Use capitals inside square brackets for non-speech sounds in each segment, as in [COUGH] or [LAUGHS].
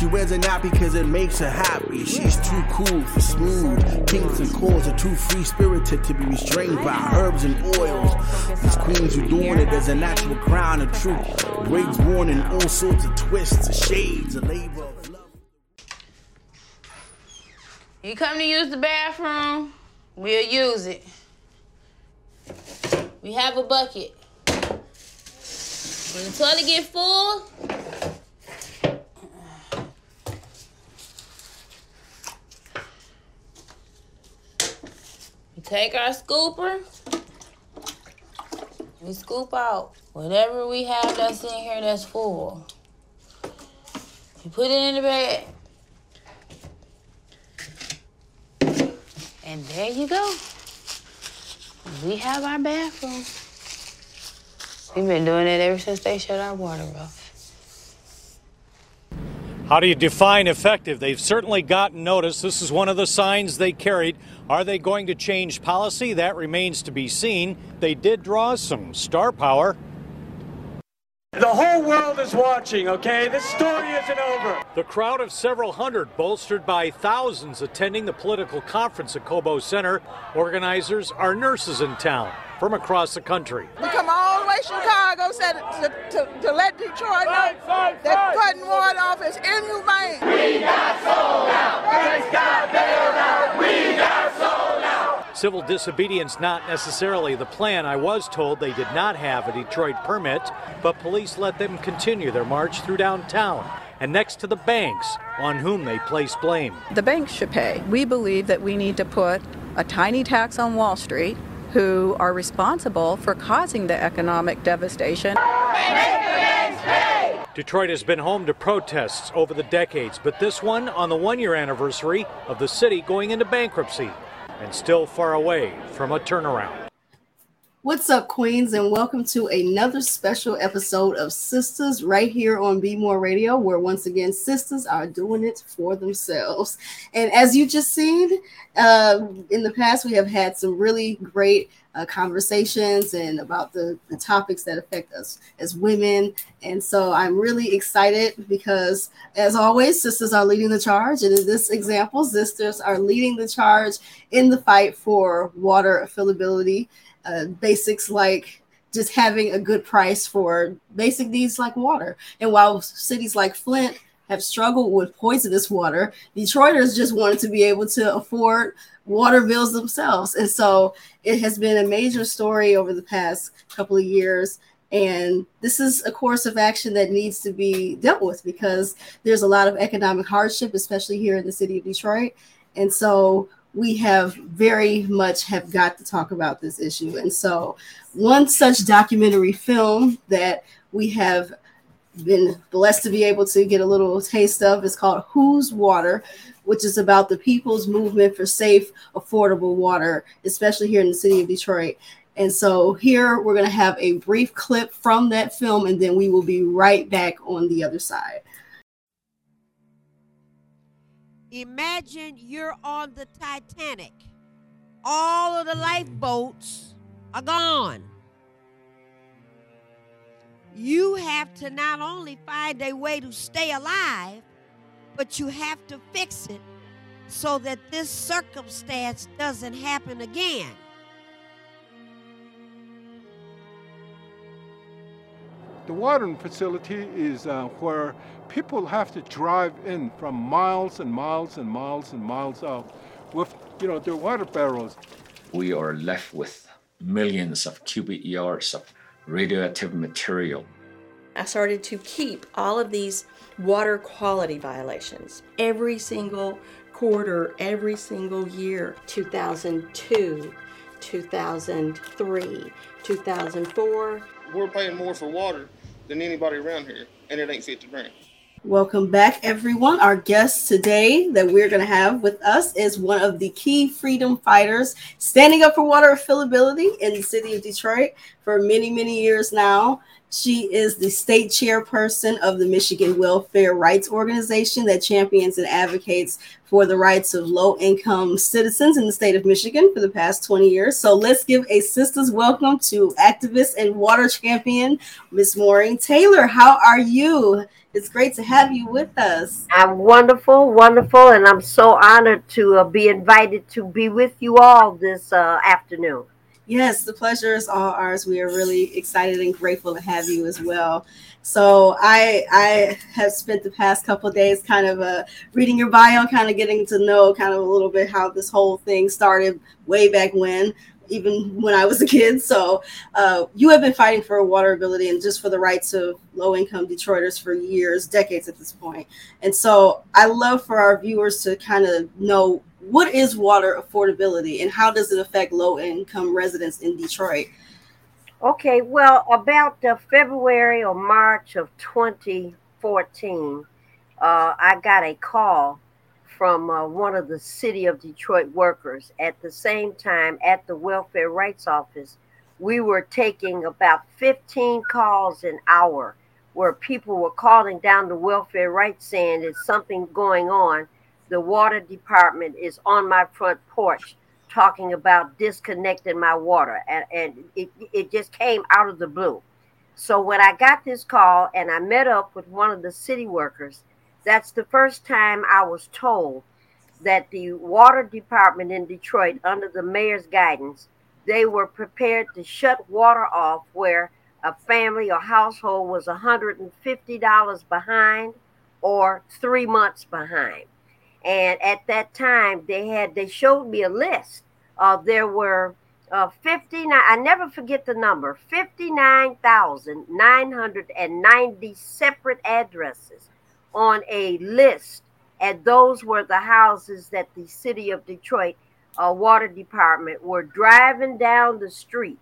She wears a nappy because it makes her happy. She's too cool for smooth. Kinks and calls are too free spirited to be restrained by herbs and oils. These queens who doing it as a natural crown of truth. Braids worn in all sorts of twists, shades, a labor of love. You come to use the bathroom, we'll use it. We have a bucket. When the toilet get full, take our scooper, we scoop out whatever we have that's in here that's full. You put it in the bag. And there you go. We have our bathroom. We've been doing it ever since they shut our water off. How do you define effective? They've certainly gotten notice. This is one of the signs they carried. Are they going to change policy? That remains to be seen. They did draw some star power. The whole world is watching, okay? This story isn't over. The crowd of several hundred, bolstered by thousands attending the political conference at Cobo Center. Organizers are nurses in town from across the country. We come all the way to Chicago said to, to, to let Detroit know that cutting water off is inhumane. We got sold out. Banks got bailed out. We got sold out. Civil disobedience not necessarily the plan. I was told they did not have a Detroit permit, but police let them continue their march through downtown and next to the banks on whom they place blame. The banks should pay. We believe that we need to put a tiny tax on Wall Street who are responsible for causing the economic devastation. Detroit has been home to protests over the decades, but this one on the one year anniversary of the city going into bankruptcy and still far away from a turnaround. What's up, Queens, and welcome to another special episode of Sistas right here on Be More Radio, where once again sisters are doing it for themselves. And as you just seen uh, in the past, we have had some really great uh, conversations and about the, the topics that affect us as women. And so I'm really excited because, as always, sisters are leading the charge. And in this example, sisters are leading the charge in the fight for water affordability uh, basics like just having a good price for basic needs like water. And while cities like Flint have struggled with poisonous water, Detroiters just wanted to be able to afford water bills themselves. And so it has been a major story over the past couple of years. And this is a course of action that needs to be dealt with because there's a lot of economic hardship, especially here in the city of Detroit. And so we have very much have got to talk about this issue. And so one such documentary film that we have been blessed to be able to get a little taste of is called Whose Water, which is about the people's movement for safe, affordable water, especially here in the city of Detroit. And so here we're going to have a brief clip from that film, and then we will be right back on the other side. Imagine you're on the Titanic. All of the lifeboats are gone. You have to not only find a way to stay alive, but you have to fix it so that this circumstance doesn't happen again. The watering facility is uh, where people have to drive in from miles and miles and miles and miles out with, you know, their water barrels. We are left with millions of cubic yards of radioactive material. I started to keep all of these water quality violations every single quarter, every single year 2002, 2003, 2004. We're paying more for water than anybody around here, and it ain't fit to drink. Welcome back, everyone. Our guest today that we're going to have with us is one of the key freedom fighters standing up for water affordability in the city of Detroit. for many, many years now. She is the state chairperson of the Michigan Welfare Rights Organization that champions and advocates for the rights of low income citizens in the state of Michigan for the past 20 years. So let's give a sister's welcome to activist and water champion, Miss Maureen Taylor. How are you? It's great to have you with us. I'm wonderful, wonderful, and I'm so honored to uh, be invited to be with you all this uh, afternoon. Yes, the pleasure is all ours. We are really excited and grateful to have you as well. So I I have spent the past couple days kind of uh, reading your bio, kind of getting to know kind of a little bit how this whole thing started way back when, even when I was a kid. So uh, you have been fighting for water ability and just for the rights of low income Detroiters for years, decades at this point. And so I love for our viewers to kind of know what is water affordability and how does it affect low income residents in Detroit? Okay, well, about uh, February or March of 2014, uh, I got a call from uh, one of the City of Detroit workers. At the same time, at the Welfare Rights Office, we were taking about 15 calls an hour where people were calling down the welfare rights saying there's something going on the water department is on my front porch talking about disconnecting my water and, and it, it just came out of the blue. So when i got this call and i met up with one of the city workers that's the first time i was told that the water department in detroit under the mayor's guidance they were prepared to shut water off where a family or household was $150 behind or three months behind and at that time, they had they showed me a list. Uh, there were uh, 59, I never forget the number 59,990 separate addresses on a list. And those were the houses that the city of Detroit uh, water department were driving down the street.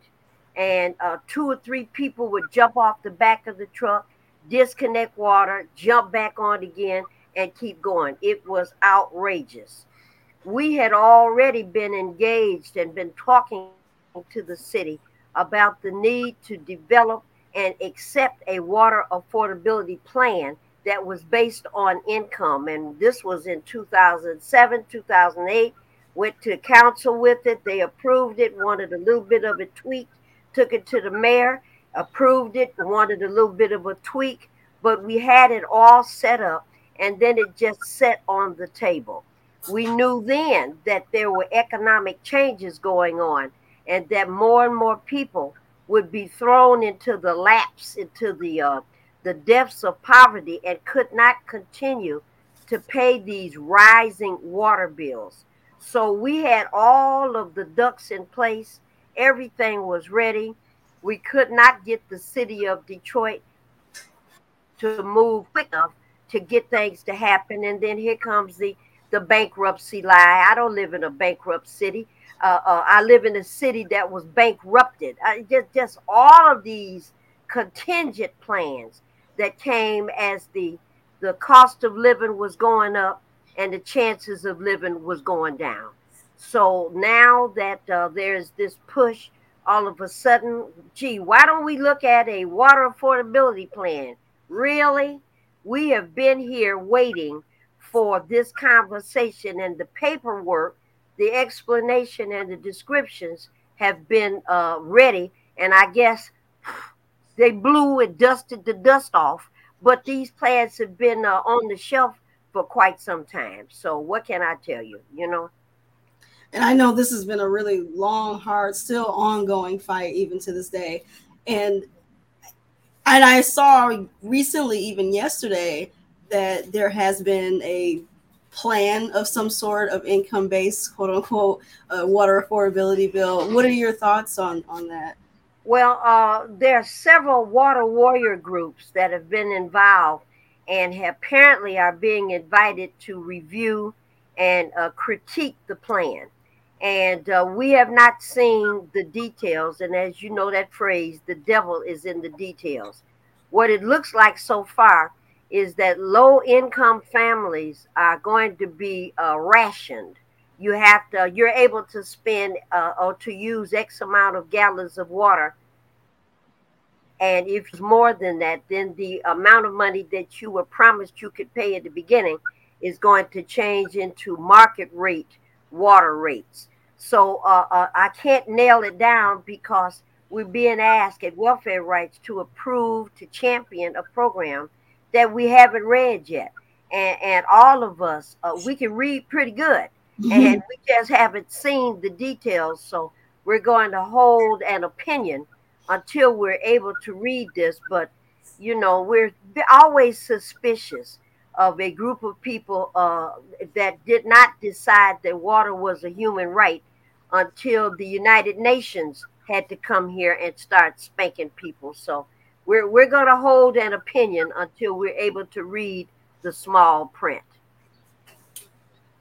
And uh, two or three people would jump off the back of the truck, disconnect water, jump back on again and keep going. It was outrageous. We had already been engaged and been talking to the city about the need to develop and accept a water affordability plan that was based on income. And this was in 2007, 2008. Went to council with it. They approved it, wanted a little bit of a tweak, took it to the mayor, approved it, wanted a little bit of a tweak, but we had it all set up and then it just sat on the table. We knew then that there were economic changes going on and that more and more people would be thrown into the laps, into the uh, the depths of poverty and could not continue to pay these rising water bills. So we had all of the ducks in place. Everything was ready. We could not get the city of Detroit to move quick enough to get things to happen. And then here comes the the bankruptcy lie. I don't live in a bankrupt city. Uh, uh, I live in a city that was bankrupted. I, just just all of these contingent plans that came as the the cost of living was going up and the chances of living was going down. So now that uh, there's this push, all of a sudden, gee, why don't we look at a water affordability plan? Really? We have been here waiting for this conversation and the paperwork, the explanation and the descriptions have been uh, ready. And I guess they blew and dusted the dust off. But these plans have been uh, on the shelf for quite some time. So what can I tell you? You know. And I know this has been a really long, hard, still ongoing fight even to this day. And and I saw recently, even yesterday, that there has been a plan of some sort of income based quote unquote uh, water affordability bill. What are your thoughts on on that? Well, uh, there are several water warrior groups that have been involved and apparently are being invited to review and uh, critique the plan. And uh, we have not seen the details. And as you know, that phrase, the devil is in the details. What it looks like so far is that low income families are going to be uh, rationed. You have to, you're able to spend uh, or to use X amount of gallons of water And if it's more than that, then the amount of money that you were promised you could pay at the beginning is going to change into market rate water rates. So uh, uh, I can't nail it down because we're being asked at Welfare Rights to approve, to champion a program that we haven't read yet. And, and all of us, uh, we can read pretty good, mm-hmm. and we just haven't seen the details. So we're going to hold an opinion until we're able to read this. But, you know, we're always suspicious of a group of people uh, that did not decide that water was a human right until the United Nations had to come here and start spanking people. So we're we're going to hold an opinion until we're able to read the small print.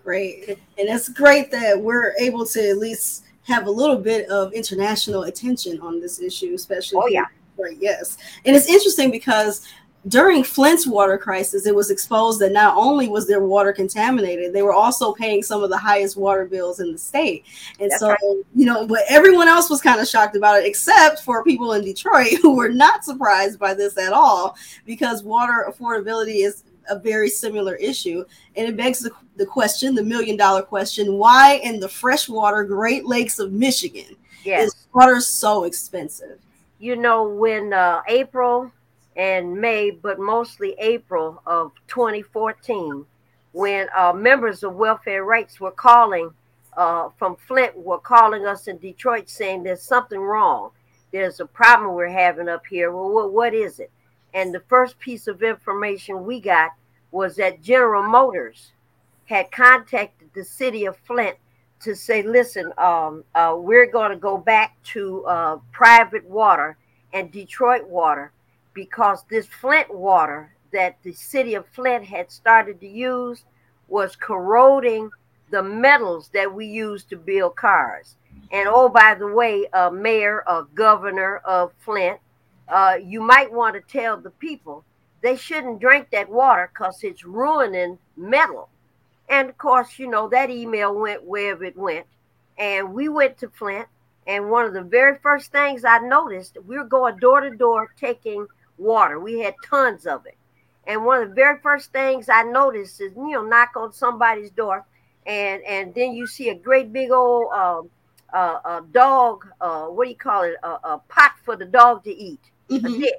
Great, and it's great that we're able to at least have a little bit of international attention on this issue, especially. Oh yeah. Right. Yes, and it's interesting because during Flint's water crisis, it was exposed that not only was their water contaminated, they were also paying some of the highest water bills in the state. And That's so, right. you know, but everyone else was kind of shocked about it, except for people in Detroit [LAUGHS] who were not surprised by this at all, because water affordability is a very similar issue. And it begs the, the question, the million dollar question why in the freshwater Great Lakes of Michigan yes. is water so expensive? You know, when uh, April and May, but mostly April of 2014, when uh, members of Welfare Rights were calling uh, from Flint, were calling us in Detroit saying there's something wrong. There's a problem we're having up here. Well, what, what is it? And the first piece of information we got was that General Motors had contacted the city of Flint to say, listen, um, uh, we're going to go back to uh, private water and Detroit water because this Flint water that the city of Flint had started to use was corroding the metals that we use to build cars. And oh, by the way, a mayor, a governor of Flint, uh, you might want to tell the people they shouldn't drink that water because it's ruining metal. And of course, you know, that email went wherever it went. And we went to Flint. And one of the very first things I noticed, we were going door to door taking water. We had tons of it. And one of the very first things I noticed is, you know, knock on somebody's door, and and then you see a great big old uh, uh, uh, dog. Uh, what do you call it? A, a pot for the dog to eat. Mm-hmm. A dish.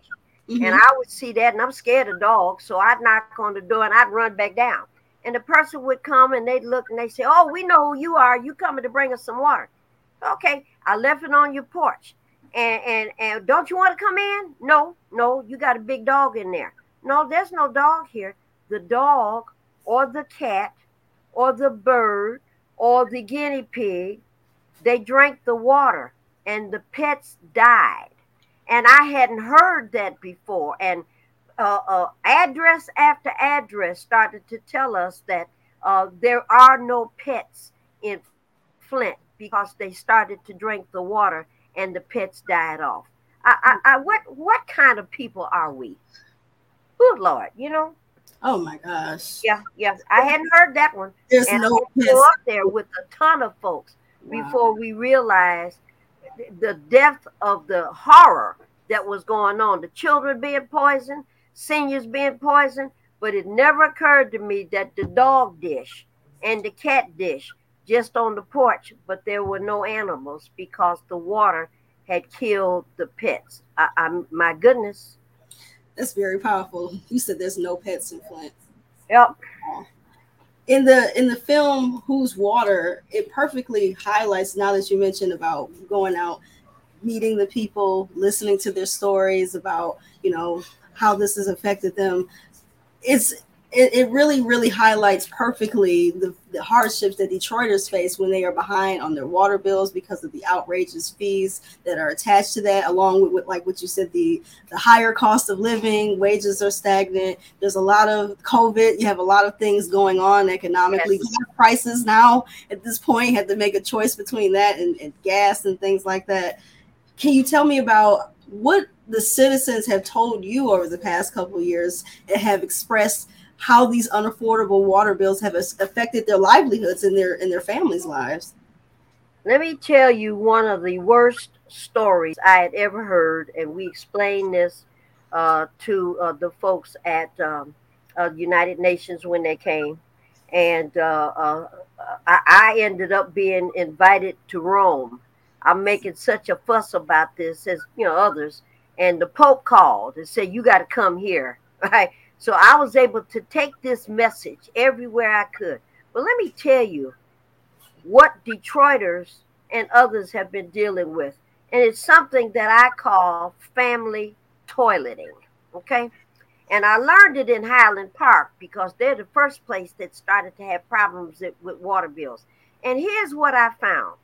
Mm-hmm. And I would see that, and I'm scared of dogs, so I'd knock on the door and I'd run back down. And the person would come and they'd look and they say, "Oh, we know who you are. You coming to bring us some water?" Okay, I left it on your porch. And, and and don't you want to come in? No, no, you got a big dog in there. No, there's no dog here. The dog or the cat or the bird or the guinea pig, they drank the water and the pets died. And I hadn't heard that before. And uh, uh, address after address started to tell us that uh, there are no pets in Flint because they started to drink the water and the pets died off. I, I, I what what kind of people are we? Good Lord, you know. Oh my gosh. Yeah, yeah. I hadn't heard that one. There's and no go up there with a ton of folks wow. before we realized the depth of the horror that was going on. The children being poisoned, seniors being poisoned, but it never occurred to me that the dog dish and the cat dish just on the porch, but there were no animals because the water had killed the pets. I, I, my goodness. That's very powerful. You said there's no pets in Flint. Yep. In the in the film Whose Water, it perfectly highlights now that you mentioned about going out, meeting the people, listening to their stories about, you know, how this has affected them. It's it, it really, really highlights perfectly the, the hardships that Detroiters face when they are behind on their water bills because of the outrageous fees that are attached to that, along with, with like what you said, the, the higher cost of living, wages are stagnant. There's a lot of COVID. You have a lot of things going on economically. Yes. Prices now at this point have to make a choice between that and, and gas and things like that. Can you tell me about what the citizens have told you over the past couple years and have expressed how these unaffordable water bills have affected their livelihoods and their and their families' lives. let me tell you one of the worst stories I had ever heard, and we explained this uh, to uh, the folks at um, uh, United Nations when they came, and uh, uh, I, I ended up being invited to Rome. I'm making such a fuss about this as you know others, and the Pope called and said, "You got to come here." [LAUGHS] Right. So I was able to take this message everywhere I could. But let me tell you what Detroiters and others have been dealing with. And it's something that I call family toileting. Okay. And I learned it in Highland Park because they're the first place that started to have problems with water bills. And here's what I found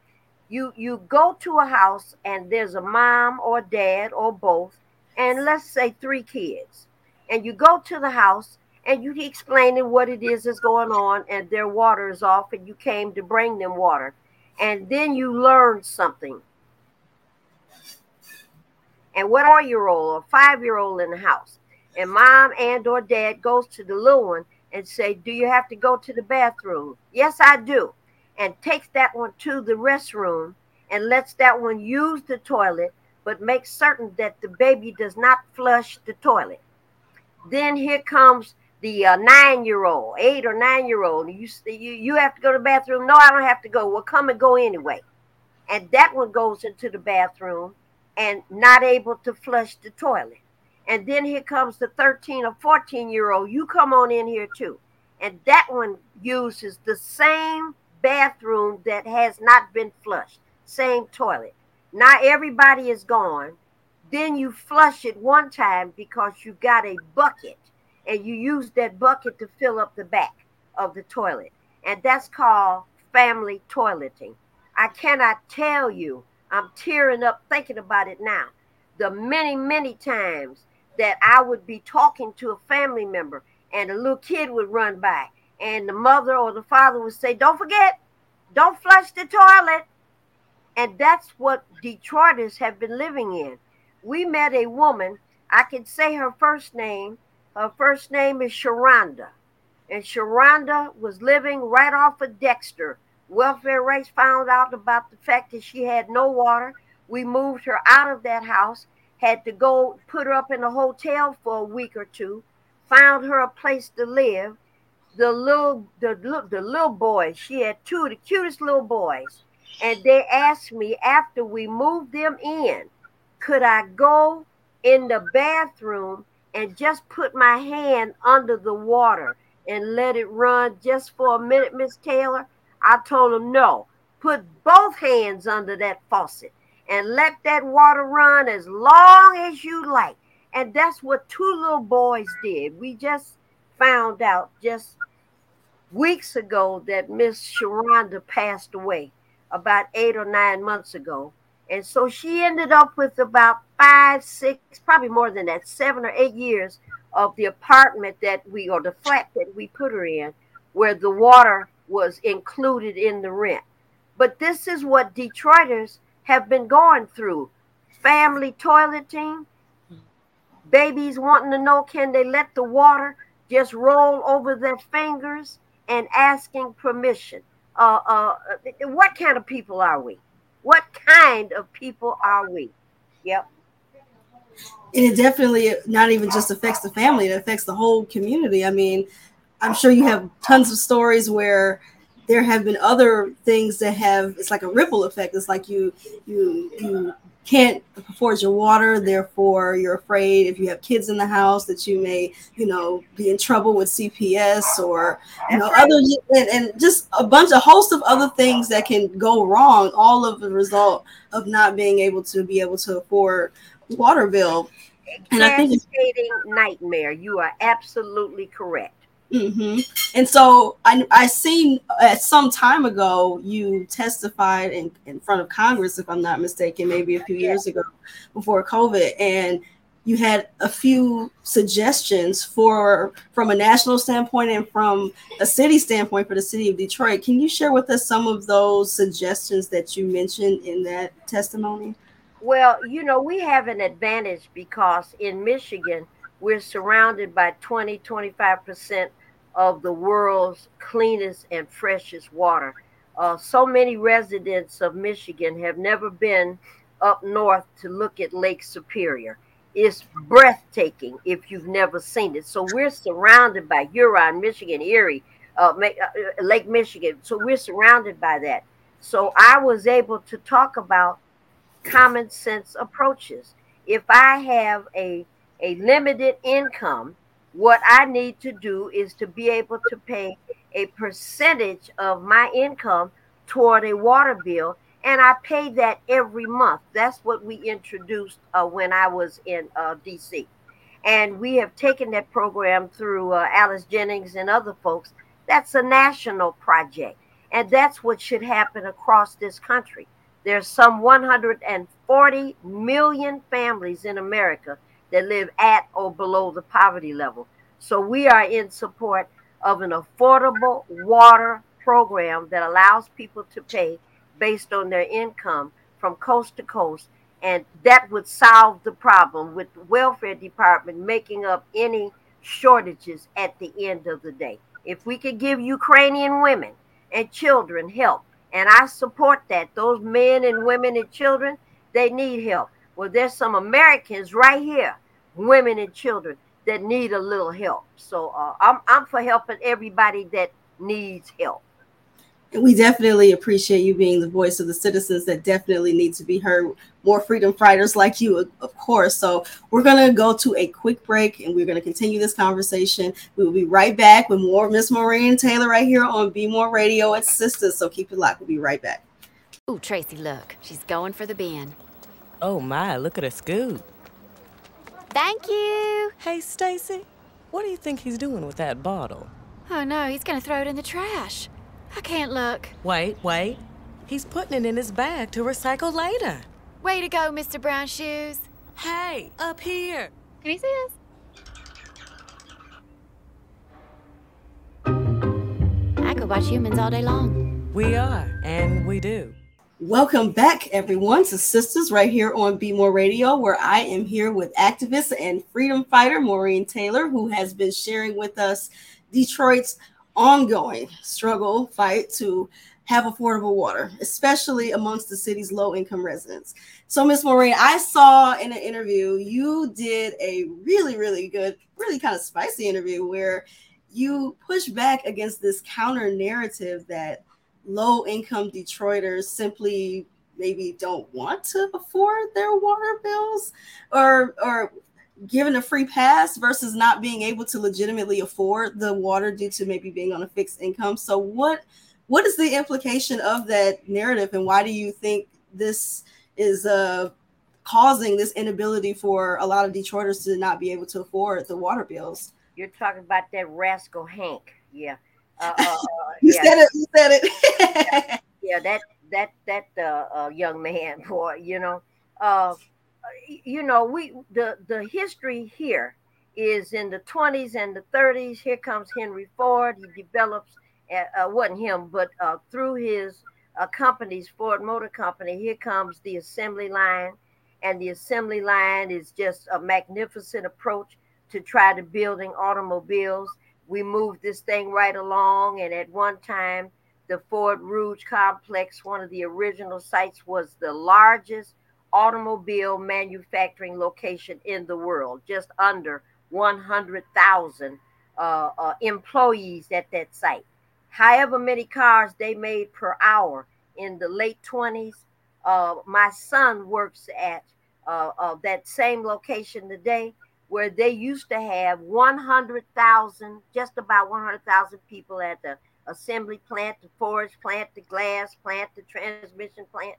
you you go to a house and there's a mom or dad or both and let's say three kids and you go to the house and you explaining what it is that's going on and their water is off and you came to bring them water. And then you learn something. And what are year old or five year old in the house. And mom and or dad goes to the little one and say do you have to go to the bathroom? Yes i do. And takes that one to the restroom and lets that one use the toilet but makes certain that the baby does not flush the toilet then here comes the uh, nine-year-old, eight or nine-year-old. You, you you have to go to the bathroom. No, I don't have to go. Well, come and go anyway. And that one goes into the bathroom and not able to flush the toilet. And then here comes the 13 or 14 year old. You come on in here too. And that one uses the same bathroom that has not been flushed, same toilet. Now everybody is gone. Then you flush it one time because you got a bucket and you use that bucket to fill up the back of the toilet. And that's called family toileting. I cannot tell you, I'm tearing up thinking about it now. The many, many times that I would be talking to a family member and a little kid would run by and the mother or the father would say, Don't forget, don't flush the toilet. And that's what Detroiters have been living in we met a woman. I can say her first name. Her first name is Sharonda. And Sharonda was living right off of Dexter. Welfare Rights found out about the fact that she had no water. We moved her out of that house, had to go put her up in a hotel for a week or two, found her a place to live. The little the, the little boys, she had two of the cutest little boys. And they asked me after we moved them in, could I go in the bathroom and just put my hand under the water and let it run just for a minute, Miss Taylor? I told him no. Put both hands under that faucet and let that water run as long as you like. And that's what two little boys did. We just found out just weeks ago that Miss Sharonda passed away about eight or nine months ago. And so she ended up with about five, six, probably more than that, seven or eight years of the apartment that we, or the flat that we put her in, where the water was included in the rent. But this is what Detroiters have been going through family toileting, babies wanting to know can they let the water just roll over their fingers and asking permission. Uh, uh, what kind of people are we? What kind of people are we? Yep. And it definitely not even just affects the family, it affects the whole community. I mean, I'm sure you have tons of stories where there have been other things that have it's like a ripple effect. It's like you you you can't afford your water therefore you're afraid if you have kids in the house that you may you know be in trouble with cps or you know other and, and just a bunch of host of other things that can go wrong all of the result of not being able to be able to afford water bill. And i think nightmare. You are absolutely correct Mm-hmm. And so I I seen at some time ago you testified in, in front of Congress, if I'm not mistaken, maybe a few years ago before COVID, and you had a few suggestions for from a national standpoint and from a city standpoint for the city of Detroit. Can you share with us some of those suggestions that you mentioned in that testimony? Well, you know, we have an advantage because in Michigan, we're surrounded by 20, 25% of the world's cleanest and freshest water. Uh, so many residents of Michigan have never been up north to look at Lake Superior. It's breathtaking if you've never seen it. So we're surrounded by Huron, Michigan, Erie, uh, uh, Lake Michigan. So we're surrounded by that. So I was able to talk about common sense approaches. If I have a a limited income, what I need to do is to be able to pay a percentage of my income toward a water bill, and I pay that every month. That's what we introduced uh, when I was in uh, DC. And we have taken that program through uh, Alice Jennings and other folks. That's a national project, and that's what should happen across this country. There's some 140 million families in America that live at or below the poverty level. So we are in support of an affordable water program that allows people to pay based on their income from coast to coast. And that would solve the problem with the welfare department making up any shortages at the end of the day. If we could give Ukrainian women and children help, and I support that, those men and women and children, they need help. Well, there's some Americans right here, women and children, that need a little help. So uh, I'm I'm for helping everybody that needs help. And we definitely appreciate you being the voice of the citizens that definitely need to be heard. More freedom fighters like you, of course. So we're going to go to a quick break and we're going to continue this conversation. We will be right back with more Miss Maureen Taylor right here on Be More Radio at Sistas. So keep it locked. We'll be right back. Ooh, Tracy, look. She's going for the bin. Oh my, look at her scoop. Thank you. Hey, Stacy, what do you think he's doing with that bottle? Oh no, he's gonna throw it in the trash. I can't look. Wait, wait. He's putting it in his bag to recycle later. Way to go, Mr. Brown Shoes. Hey, up here. Can you see us? I could watch humans all day long. We are, and we do. Welcome back, everyone, to Sistas right here on Be More Radio, where I am here with activist and freedom fighter Maureen Taylor, who has been sharing with us Detroit's ongoing struggle fight to have affordable water, especially amongst the city's low income residents. So, Miss Maureen, I saw in an interview you did a really, really good, really kind of spicy interview where you push back against this counter narrative that low income Detroiters simply maybe don't want to afford their water bills or or given a free pass versus not being able to legitimately afford the water due to maybe being on a fixed income. So what what is the implication of that narrative and why do you think this is uh causing this inability for a lot of Detroiters to not be able to afford the water bills? You're talking about that rascal Hank. Yeah. Uh, uh, uh, you yeah. said it. You said it. yeah, yeah, that that that uh, uh, young man, [LAUGHS] boy. You know, uh, you know, we the the history here is in the 20s and the 30s. Here comes Henry Ford. He develops, uh, wasn't him, but uh, through his uh, companies, Ford Motor Company, here comes the assembly line. And the assembly line is just a magnificent approach to try to building automobiles we moved this thing right along. And at one time, the Ford Rouge complex, one of the original sites, was the largest automobile manufacturing location in the world, just under 100,000 uh, uh, employees at that site. However many cars they made per hour in the late 20s. Uh, my son works at uh, that same location today where they used to have 100,000, just about 100,000 people at the assembly plant, the forge plant, the glass plant, the transmission plant.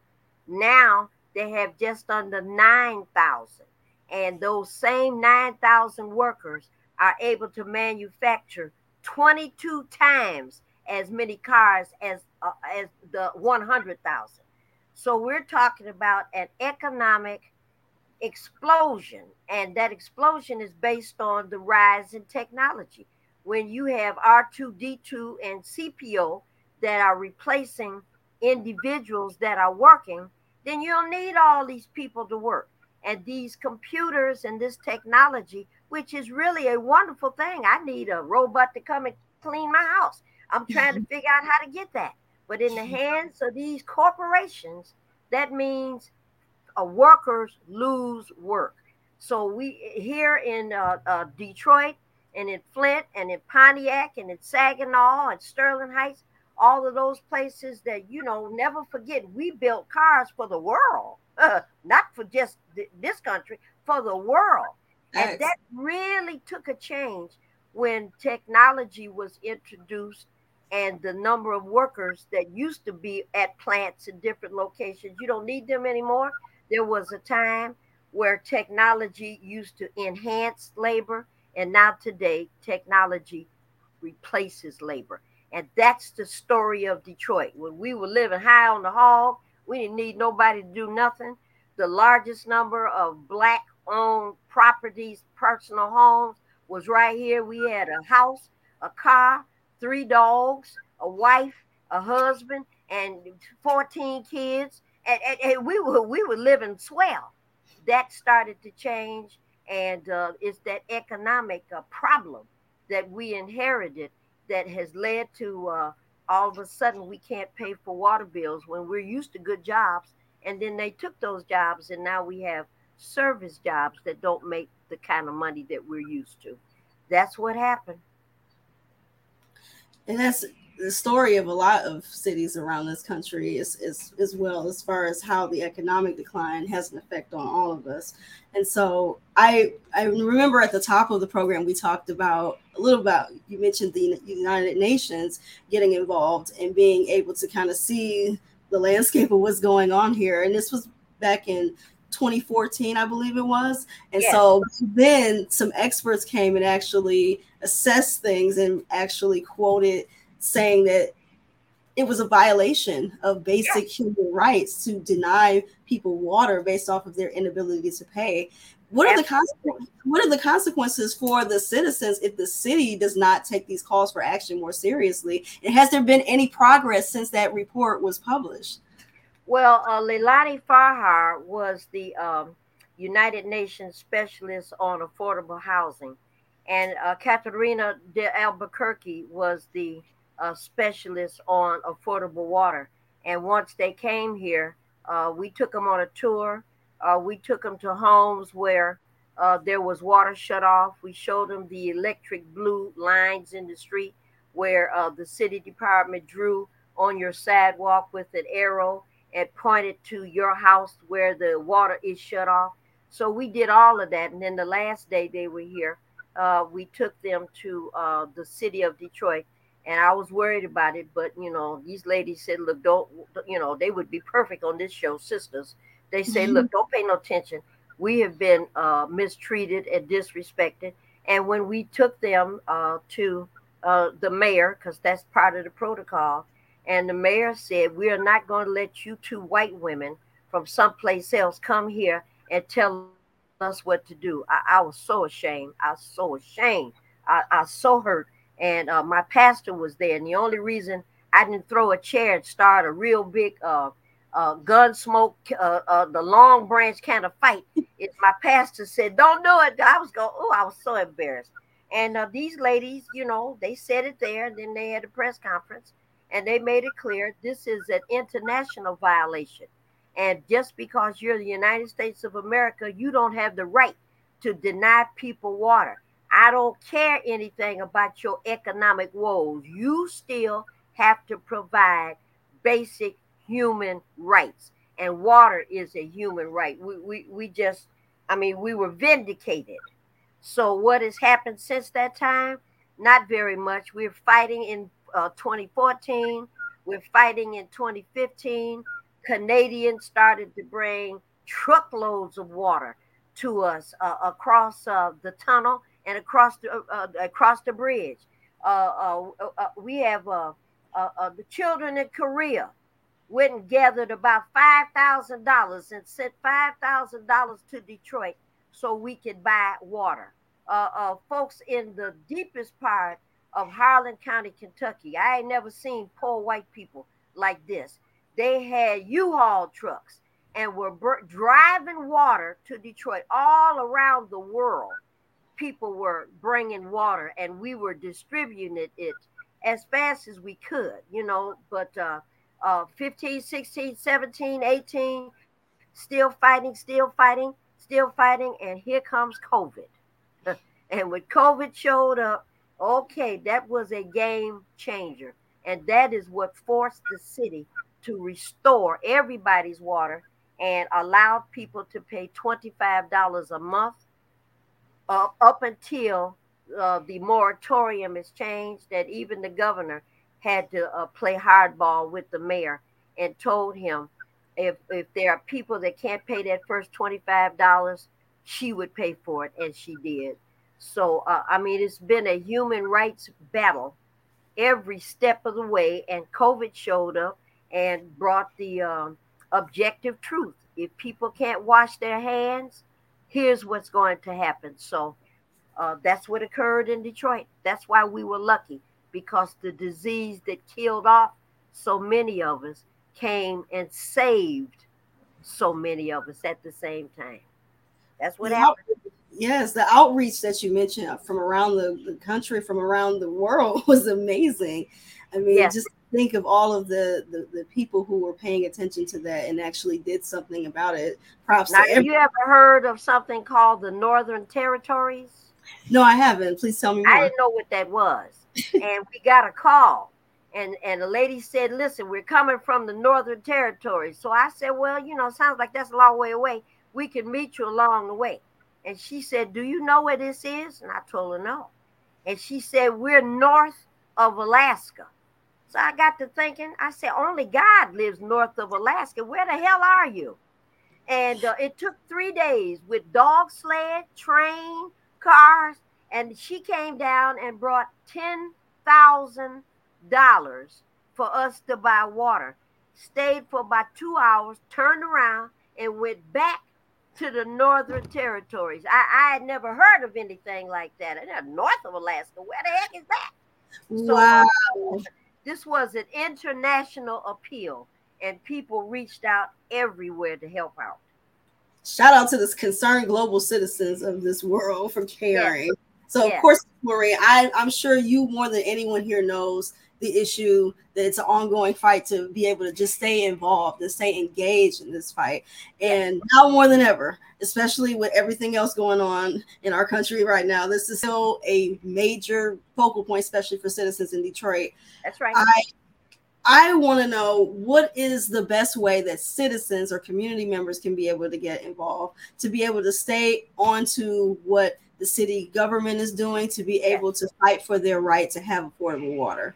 Now they have just under 9,000. And those same 9,000 workers are able to manufacture 22 times as many cars as, uh, as the 100,000. So we're talking about an economic explosion. And that explosion is based on the rise in technology. When you have R2D2 and CPO that are replacing individuals that are working, then you'll need all these people to work. And these computers and this technology, which is really a wonderful thing. I need a robot to come and clean my house. I'm trying to mm-hmm. figure out how to get that. But in the hands of these corporations, that means uh, workers lose work. So we here in uh, uh, Detroit and in Flint and in Pontiac and in Saginaw and Sterling Heights, all of those places that you know never forget we built cars for the world, [LAUGHS] not for just th- this country, for the world. Nice. And that really took a change when technology was introduced and the number of workers that used to be at plants in different locations, you don't need them anymore. There was a time where technology used to enhance labor, and now today, technology replaces labor. And that's the story of Detroit. When we were living high on the hog, we didn't need nobody to do nothing. The largest number of black owned properties, personal homes, was right here. We had a house, a car, three dogs, a wife, a husband, and 14 kids. And, and, and we were we were living swell. That started to change, and uh, it's that economic uh, problem that we inherited that has led to uh, all of a sudden we can't pay for water bills when we're used to good jobs, and then they took those jobs, and now we have service jobs that don't make the kind of money that we're used to. That's what happened and that's the story of a lot of cities around this country is, is as well as far as how the economic decline has an effect on all of us and so i i remember at the top of the program we talked about a little about you mentioned the united nations getting involved and being able to kind of see the landscape of what's going on here and this was back in 2014, I believe it was. And yes. so then some experts came and actually assessed things and actually quoted saying that it was a violation of basic yeah. human rights to deny people water based off of their inability to pay. What are the consequences? What are the consequences for the citizens if the city does not take these calls for action more seriously? And has there been any progress since that report was published? Well, uh, Leilani Farha was the um, United Nations specialist on affordable housing, and uh, Catarina de Albuquerque was the uh, specialist on affordable water. And once they came here, uh, we took them on a tour. Uh, we took them to homes where uh, there was water shut off. We showed them the electric blue lines in the street where uh, the city department drew on your sidewalk with an arrow and pointed to your house where the water is shut off. So we did all of that. And then the last day they were here, uh, we took them to the city of Detroit. And I was worried about it, but you know, these ladies said, "Look, don't you know? They would be perfect on this show, sisters." They say, mm-hmm. "Look, don't pay no attention. We have been uh, mistreated and disrespected." And when we took them uh, to uh, the mayor, because that's part of the protocol, and the mayor said, We are not going to let you two white women from someplace else come here and tell us what to do. I, I was so ashamed. I was so ashamed. I, I was so hurt. And uh, my pastor was there. And the only reason I didn't throw a chair and start a real big uh, uh, gun smoke, uh, uh, the long branch kind of fight [LAUGHS] is my pastor said, Don't do it. I was going, Oh, I was so embarrassed. And uh, these ladies, you know, they said it there. And then they had a press conference and they made it clear this is an international violation. And just because you're the United States of America, you don't have the right to deny people water. I don't care anything about your economic woes. You still have to provide basic human rights. And water is a human right. We, we, we just, I mean, we were vindicated. So, what has happened since that time? Not very much. We're fighting in uh, 2014. We're fighting in 2015. Canadians started to bring truckloads of water to us uh, across uh, the tunnel and across the uh, uh, across the bridge. Uh, uh, uh, uh we have the children in Korea went and gathered about five thousand dollars and sent five thousand dollars to Detroit so we could buy water. folks in the deepest part of Harlan County, Kentucky. I ain't never seen poor white people like this. They had U-Haul trucks and were driving water to Detroit all around the world. People were bringing water and we were distributing it, as fast as we could, you know. But uh, uh, 15, 16, 17, 18, still fighting, still fighting, still fighting, and here comes COVID. [LAUGHS] and when COVID showed up, okay, that was a game changer. And that is what forced the city to restore everybody's water and allowed people to pay $25 a month uh, up until uh, the moratorium is changed, that even the governor had to uh, play hardball with the mayor and told him if if there are people that can't pay that first twenty five dollars, she would pay for it, and she did. So uh, I mean, it's been a human rights battle every step of the way, and COVID showed up and brought the um, objective truth. If people can't wash their hands, here's what's going to happen. So uh, that's what occurred in Detroit. That's why we were lucky because the disease that killed off so many of us came and saved so many of us at the same time. That's what happened. Yes, the outreach that you mentioned from around the, the country, from around the world [LAUGHS] was amazing. I mean, yes. just think of all of the, the, the people who were paying attention to that and actually did something about it. Props now, to have you ever heard of something called the Northern Territories? No, I haven't. Please tell me more. I didn't know what that was. and we got a call and and the lady said, "Listen, we're coming from the Northern Territories." So I said, "Well, you know, sounds like that's a long way away. We can meet you along the way." And she said, "Do you know where this is?" And I told her no. And she said, "We're north of Alaska." So I got to thinking. I said, "Only God lives north of Alaska. Where the hell are you?" And uh, it took three days with dog sled, train, cars, and she came down and brought ten thousand dollars for us to buy water. Stayed for about two hours, turned around, and went back to the Northern Territories. I, I had never heard of anything like that. North of Alaska, where the heck is that? Wow. So, uh, this was an international appeal, and people reached out everywhere to help out. Shout out to this concerned global citizens of this world for caring. Yes. So, yes. of course, Maureen, I, I'm sure you more than anyone here knows the issue that it's an ongoing fight to be able to just stay involved and stay engaged in this fight. And now more than ever, especially with everything else going on in our country right now, this is still a major focal point, especially for citizens in Detroit. That's right. I I want to know what is the best way that citizens or community members can be able to get involved to be able to stay on to what the city government is doing to be able to fight for their right to have affordable water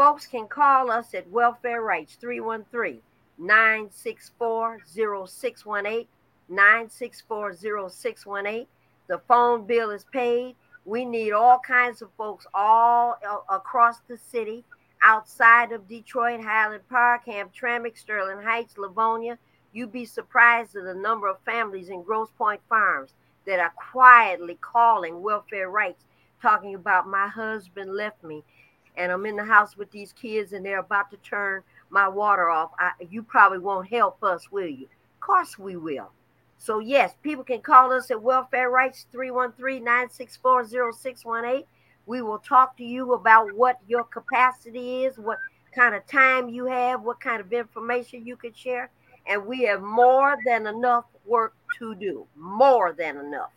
folks can call us at Welfare Rights 313 964 0618. 964 0618. The phone bill is paid. We need all kinds of folks all uh, across the city, outside of Detroit, Highland Park, Hamtramck, Sterling Heights, Livonia. You'd be surprised at the number of families in Grosse Pointe Farms that are quietly calling welfare rights, talking about my husband left me and I'm in the house with these kids and they're about to turn my water off, I, you probably won't help us, will you? Of course we will. So, yes, people can call us at Welfare Rights 313 964 0618. We will talk to you about what your capacity is, what kind of time you have, what kind of information you can share. And we have more than enough work to do, more than enough.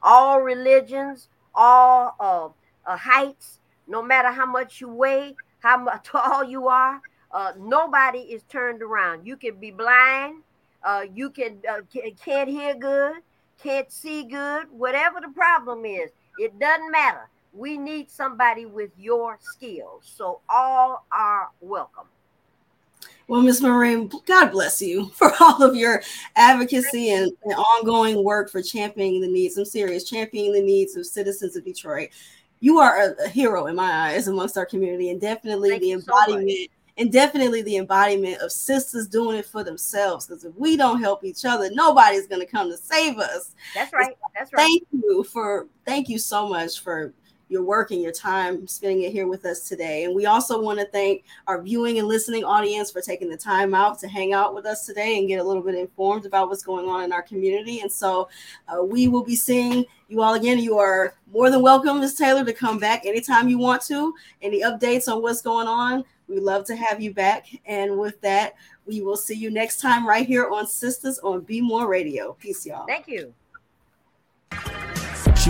All religions, all uh, uh, heights, no matter how much you weigh, how much [LAUGHS] tall you are, uh, nobody is turned around. You can be blind, uh, you can uh, can't hear good, can't see good, whatever the problem is, it doesn't matter. We need somebody with your skills. So all are welcome. Well, Ms. Maureen, God bless you [LAUGHS] for all of your advocacy and, and, ongoing work for championing the needs. I'm serious, championing the needs of citizens of Detroit you are a, a, hero in my eyes amongst our community, and definitely Thank the embodiment. So and definitely the embodiment of sisters doing it for themselves. Because if we don't help each other, nobody's going to come to save us. That's right. That's right. Thank you for thank you so much for your work and your time spending it here with us today. And we also want to thank our viewing and listening audience for taking the time out to hang out with us today and get a little bit informed about what's going on in our community. And so uh, we will be seeing you all again. You are more than welcome, Ms. Taylor, to come back anytime you want to. Any updates on what's going on? We'd love to have you back. And with that, we will see you next time right here on Sistas on Be More Radio. Peace, y'all. Thank you.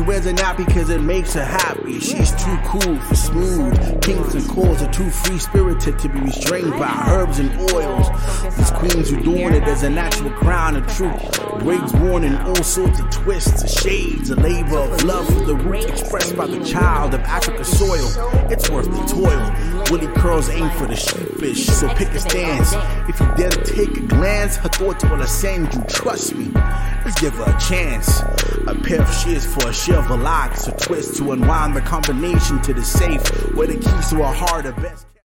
She wears a nappy because it makes her happy. She's too cool for smooth. Kings and calls are too free spirited to be restrained by herbs and oils. These queens who doing it as a natural crown of truth. Wigs worn in all sorts of twists, shades, a labor of love for the roots expressed by the child of Africa's soil. It's worth the toil. Willie curls aim for the sheepfish, so pick a stance. If you dare to take a glance, her thoughts will ascend you. Trust me. Let's give her a chance. A pair of shears for a shiver locks, a twist to unwind the combination to the safe, where the keys to her heart are best.